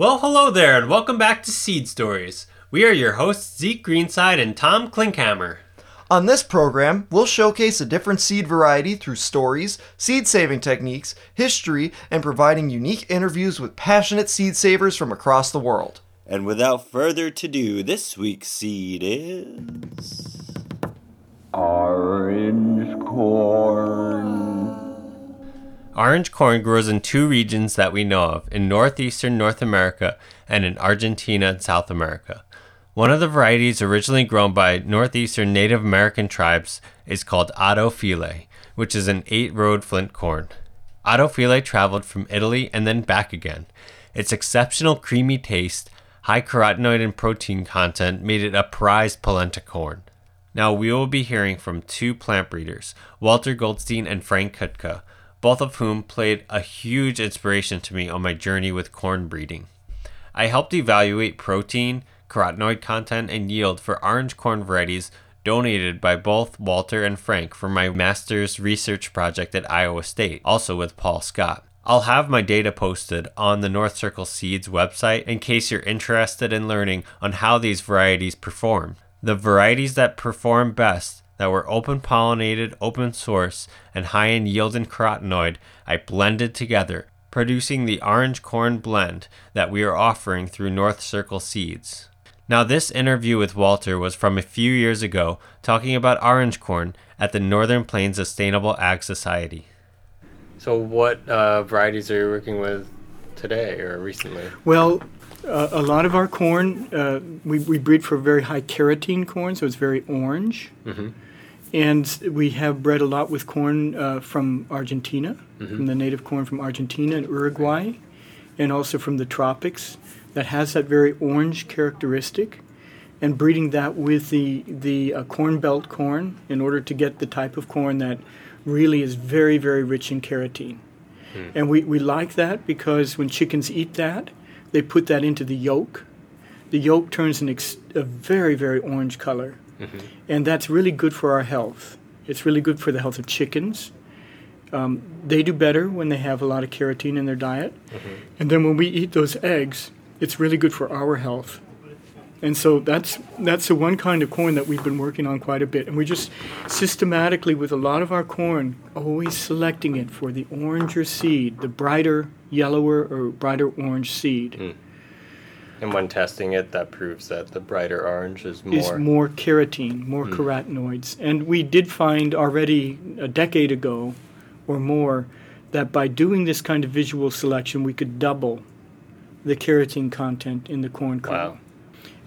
Well, hello there, and welcome back to Seed Stories. We are your hosts, Zeke Greenside and Tom Klinkhammer. On this program, we'll showcase a different seed variety through stories, seed saving techniques, history, and providing unique interviews with passionate seed savers from across the world. And without further ado, this week's seed is. Orange corn. Orange corn grows in two regions that we know of in northeastern North America and in Argentina and South America. One of the varieties originally grown by northeastern Native American tribes is called Otto File, which is an eight row flint corn. Otto File traveled from Italy and then back again. Its exceptional creamy taste, high carotenoid and protein content made it a prized polenta corn. Now we will be hearing from two plant breeders, Walter Goldstein and Frank Kutka, both of whom played a huge inspiration to me on my journey with corn breeding. I helped evaluate protein, carotenoid content, and yield for orange corn varieties donated by both Walter and Frank for my master's research project at Iowa State, also with Paul Scott. I'll have my data posted on the North Circle Seeds website in case you're interested in learning on how these varieties perform. The varieties that perform best that were open pollinated, open source, and high in yield and carotenoid, I blended together, producing the orange corn blend that we are offering through North Circle Seeds. Now, this interview with Walter was from a few years ago, talking about orange corn at the Northern Plains Sustainable Ag Society. So, what uh, varieties are you working with today or recently? Well, uh, a lot of our corn, uh, we, we breed for very high carotene corn, so it's very orange. Mm-hmm. And we have bred a lot with corn uh, from Argentina, Mm-hmm. from the native corn from Argentina and Uruguay, and also from the tropics that has that very orange characteristic. And breeding that with the, the uh, corn belt corn in order to get the type of corn that really is very, very rich in carotene. And we, we like that because when chickens eat that, they put that into the yolk. The yolk turns an ex- a very, very orange color. Mm-hmm. And that's really good for our health. It's really good for the health of chickens. Um, they do better when they have a lot of carotene in their diet. Mm-hmm. And then when we eat those eggs, it's really good for our health. And so that's that's the one kind of corn that we've been working on quite a bit. And we're just systematically, with a lot of our corn, always selecting it for the oranger seed, the brighter yellower or brighter orange seed. Mm. And when testing it, that proves that the brighter orange is more. is more carotene, more hmm. carotenoids. And we did find already a decade ago or more that by doing this kind of visual selection, we could double the carotene content in the corn kernel. Wow.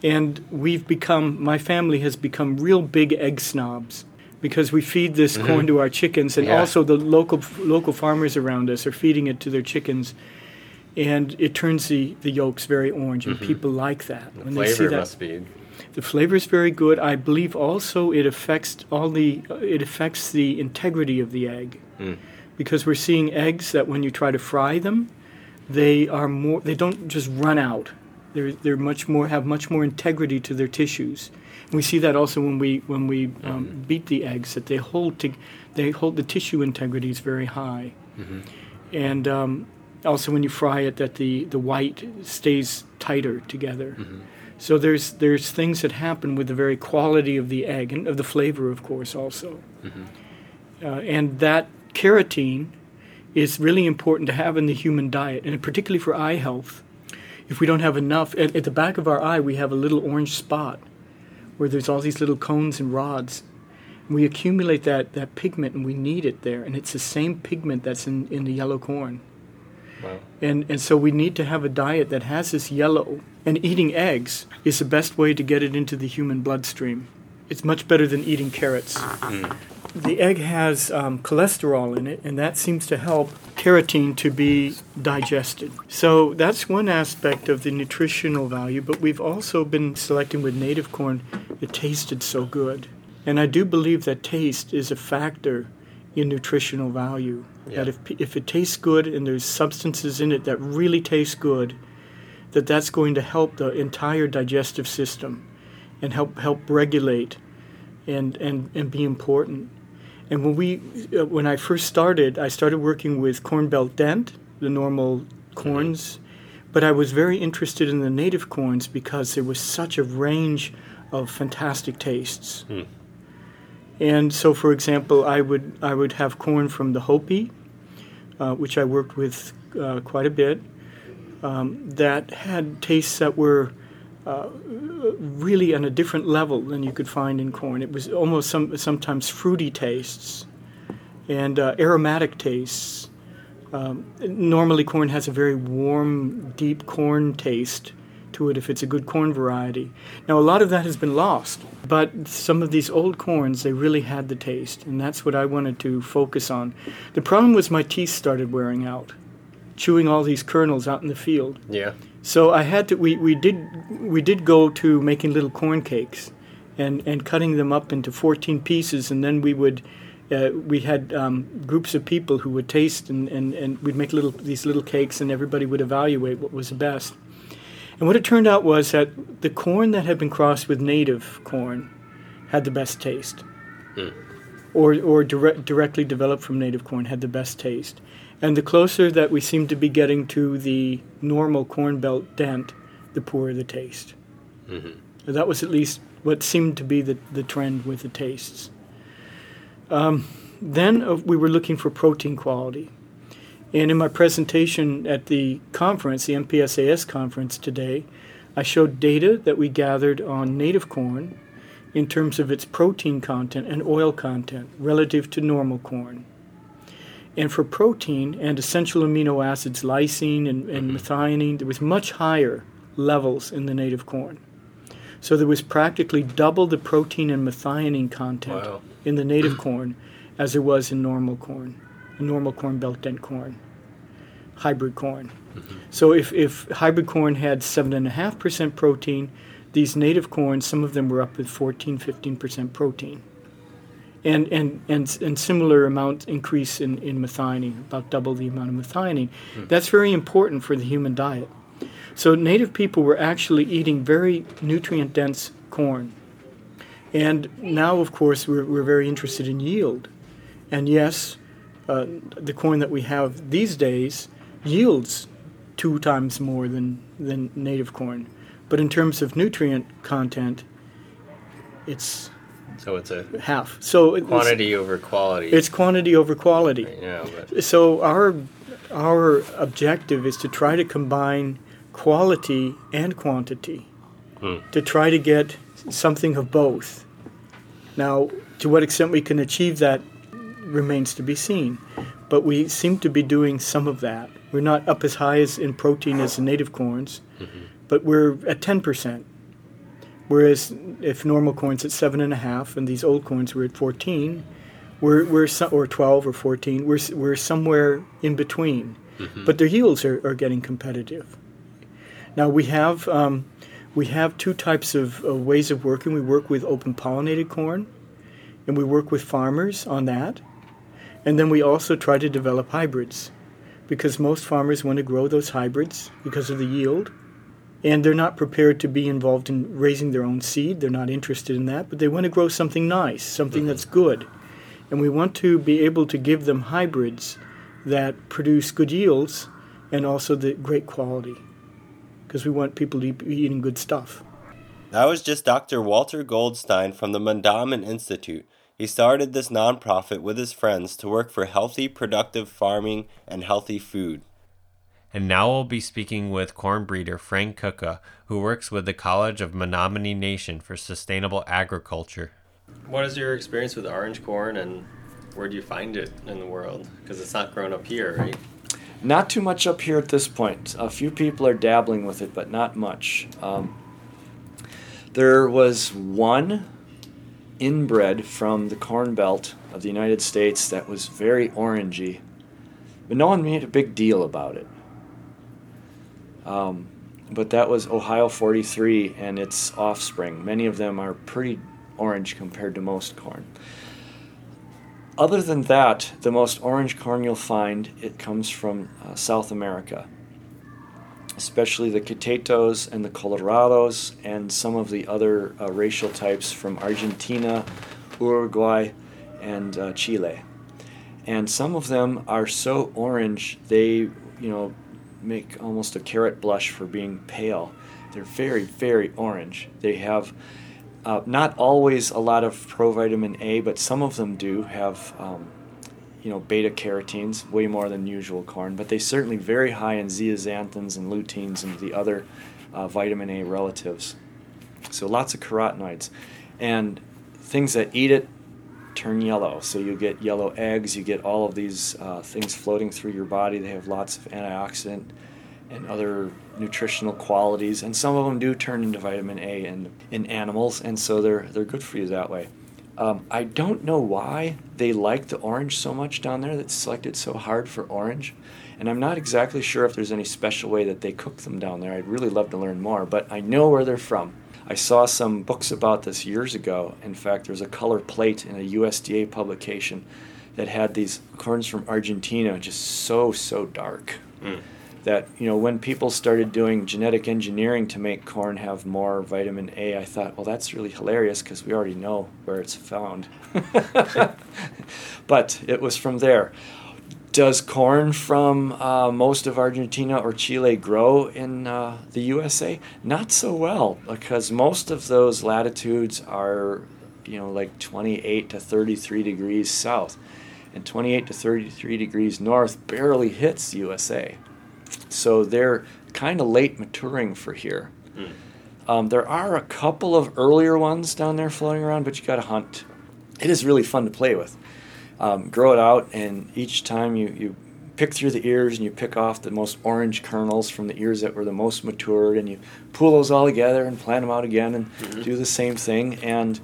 And we've become, my family has become real big egg snobs because we feed this mm-hmm. corn to our chickens, and Yeah. also the local local farmers around us are feeding it to their chickens. And it turns the, the yolks very orange, and people like that. the when they see flavor that, must be. the flavor is very good. I believe also it affects all the uh, it affects the integrity of the egg, Mm. because we're seeing eggs that when you try to fry them, they are more they don't just run out. They're they're much more have much more integrity to their tissues. And we see that also when we when we um, beat the eggs that they hold to they hold the tissue integrity is very high, and um, also when you fry it that the the white stays tighter together. So there's there's things that happen with the very quality of the egg and of the flavor, of course, also. Uh, and that carotene is really important to have in the human diet, and particularly for eye health. If we don't have enough, at, at the back of our eye, we have a little orange spot where there's all these little cones and rods. We accumulate that, that pigment and we need it there, and it's the same pigment that's in, in the yellow corn. Wow. And, and so we need to have a diet that has this yellow. And eating eggs is the best way to get it into the human bloodstream. It's much better than eating carrots. The egg has um, cholesterol in it, and that seems to help carotene to be digested. So that's one aspect of the nutritional value, but we've also been selecting with native corn that tasted so good. And I do believe that taste is a factor in nutritional value. That if, if it tastes good and there's substances in it that really taste good, that that's going to help the entire digestive system and help help regulate and and, and be important. And when we uh, when I first started, I started working with corn belt dent, the normal corns, But I was very interested in the native corns because there was such a range of fantastic tastes. And so, for example, I would I would have corn from the Hopi, uh, which I worked with uh, quite a bit, um, that had tastes that were uh, really on a different level than you could find in corn. It was almost some sometimes fruity tastes and uh, aromatic tastes. Um, normally, corn has a very warm, deep corn taste to it if it's a good corn variety. Now, a lot of that has been lost, but some of these old corns, they really had the taste, and that's what I wanted to focus on. The problem was my teeth started wearing out, chewing all these kernels out in the field. Yeah. So I had to. We, we did we did go to making little corn cakes, and and cutting them up into fourteen pieces, and then we would. Uh, we had um, groups of people who would taste, and, and, and we'd make little these little cakes, and everybody would evaluate what was the best. And what it turned out was that the corn that had been crossed with native corn had the best taste, or or direct, directly developed from native corn had the best taste. And the closer that we seemed to be getting to the normal corn belt dent, the poorer the taste. That was at least what seemed to be the, the trend with the tastes. Um, then uh, we were looking for protein quality. And in my presentation at the conference, the NPSAS conference today, I showed data that we gathered on native corn in terms of its protein content and oil content relative to normal corn. And for protein and essential amino acids, lysine and, and mm-hmm. methionine, there was much higher levels in the native corn. So there was practically double the protein and methionine content Wow. in the native corn as there was in normal corn, normal corn belt dent corn, hybrid corn. Mm-hmm. So if, if hybrid corn had 7.5% protein, these native corns, some of them were up with 14, 15% protein. And, and, and, and similar amount increase in, in methionine, about double the amount of methionine. Hmm. That's very important for the human diet. So native people were actually eating very nutrient dense corn. And now, of course, we're, we're very interested in yield. And yes, uh, the corn that we have these days yields two times more than, than native corn. But in terms of nutrient content, it's So it's a half. So quantity over quality. it's quantity over quality. yeah, but So our our objective is to try to combine quality and quantity to try to get something of both. Now, to what extent we can achieve that remains to be seen, but we seem to be doing some of that. We're not up as high as in protein as the native corns, but we're at ten percent. Whereas if normal corn's at seven and a half, and these old corns were at fourteen, we're, we're so, or 12 or 14 we're, we're somewhere in between. But their yields are, are getting competitive. Now we have um, we have two types of uh, ways of working. We work with open pollinated corn and we work with farmers on that and then we also try to develop hybrids. Because most farmers want to grow those hybrids because of the yield. And they're not prepared to be involved in raising their own seed. They're not interested in that. But they want to grow something nice something that's mm-hmm. good. And we want to be able to give them hybrids that produce good yields and also the great quality. Because we want people to be eating good stuff. That was just Dr. Walter Goldstein from the Mandaamin Institute. He started this nonprofit with his friends to work for healthy, productive farming and healthy food. And now we'll be speaking with corn breeder Frank Kutka, who works with the College of Menominee Nation for Sustainable Agriculture. What is your experience with orange corn and where do you find it in the world? Because it's not grown up here, right? Not too much up here at this point. A few people are dabbling with it, but not much. Um, there was one inbred from the Corn Belt of the United States that was very orangey, but no one made a big deal about it. Um, but that was Ohio 43 and its offspring. Many of them are pretty orange compared to most corn. Other than that, the most orange corn you'll find it comes from uh, South America, especially the Quitetos and the Colorados, and some of the other uh, racial types from Argentina, Uruguay, and uh, Chile. And some of them are so orange they, you know, make almost a carrot blush for being pale. They're very, very orange. They have uh, not always a lot of provitamin A, but some of them do have, um, you know, beta carotenes, way more than usual corn. But they certainly very high in zeaxanthins and luteins and the other uh, vitamin A relatives. So lots of carotenoids, and things that eat it turn yellow. So you get yellow eggs. You get all of these uh, things floating through your body. They have lots of antioxidant and other nutritional qualities, and some of them do turn into vitamin A in, in animals, and so they're they're good for you that way. Um, I don't know why they like the orange so much down there. That's selected so hard for orange, and I'm not exactly sure if there's any special way that they cook them down there. I'd really love to learn more, but I know where they're from. I saw some books about this years ago. In fact, there's a color plate in a USDA publication that had these corns from Argentina, just so so dark that you know when people started doing genetic engineering to make corn have more vitamin A, I thought, well, that's really hilarious because we already know where it's found. but it was from there. Does corn from uh, most of Argentina or Chile grow in uh, the USA? Not so well because most of those latitudes are, you know, like 28 to 33 degrees south, and 28 to 33 degrees north barely hits the USA. So they're kind of late maturing for here. Um, there are a couple of earlier ones down there floating around, but you got to hunt. It is really fun to play with. Um, grow it out, and each time you, you pick through the ears and you pick off the most orange kernels from the ears that were the most matured, and you pull those all together and plant them out again and do the same thing. And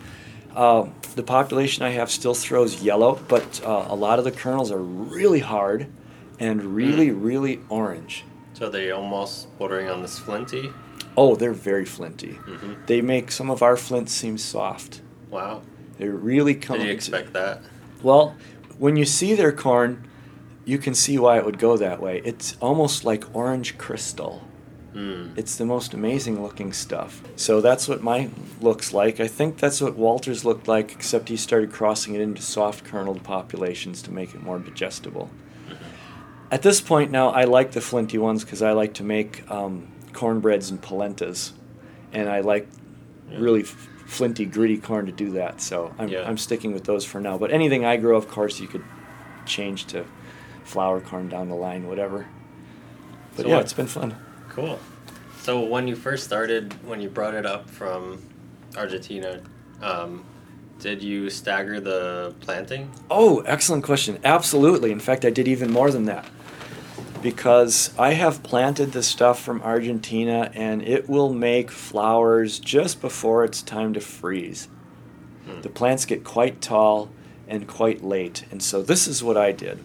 uh, the population I have still throws yellow, but uh, a lot of the kernels are really hard and really, really orange. So they almost bordering on this flinty. Oh, they're very flinty. They make some of our flints seem soft. Wow. They really come. Did you expect that? Well, when you see their corn, you can see why it would go that way. It's almost like orange crystal. Hmm. It's the most amazing looking stuff. So that's what mine looks like. I think that's what Walter's looked like, except he started crossing it into soft kerneled populations to make it more digestible. At this point now, I like the flinty ones because I like to make um, cornbreads and polentas, and I like really f- flinty, gritty corn to do that. So I'm, Yeah. I'm sticking with those for now. But anything I grow, of course, you could change to flour corn down the line, whatever. But So yeah, what- it's been fun. Cool. So when you first started, when you brought it up from Argentina, um, did you stagger the planting? Oh, excellent question. Absolutely. In fact, I did even more than that. Because I have planted the stuff from Argentina and it will make flowers just before it's time to freeze. The plants get quite tall and quite late. And so this is what I did.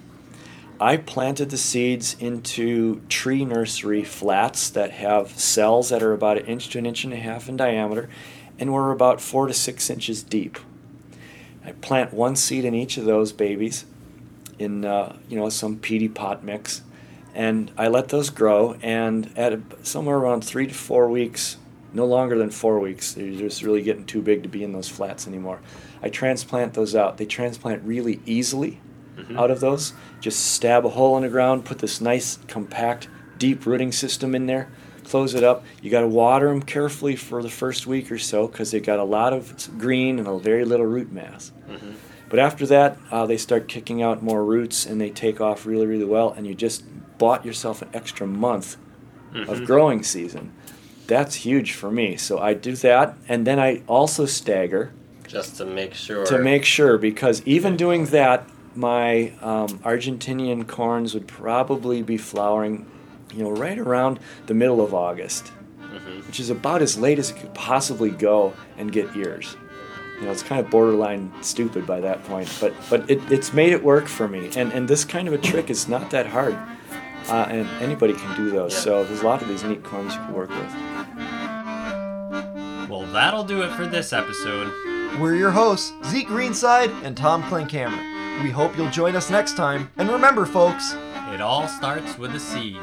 I planted the seeds into tree nursery flats that have cells that are about an inch to an inch and a half in diameter and were about four to six inches deep. I plant one seed in each of those babies in uh, you know some peaty pot mix, and I let those grow. And at somewhere around three to four weeks, no longer than four weeks, they're just really getting too big to be in those flats anymore. I transplant those out. They transplant really easily out of those. Just stab a hole in the ground, put this nice compact deep rooting system in there, close it up. You got to water them carefully for the first week or so because they've got a lot of green and a very little root mass. But after that, uh, they start kicking out more roots and they take off really, really well. And you just bought yourself an extra month of growing season. That's huge for me. So I do that. And then I also stagger Just to make sure. to make sure because even doing that, my um, Argentinian corns would probably be flowering, you know, right around the middle of August, which is about as late as it could possibly go and get ears. You know, it's kind of borderline stupid by that point, but but it, it's made it work for me. And and this kind of a trick is not that hard, uh, and anybody can do those. Yeah. So there's a lot of these neat corns you can work with. Well, that'll do it for this episode. We're your hosts, Zeke Greenside and Tom Klinkhammer. We hope you'll join us next time. And remember, folks, It all starts with a seed.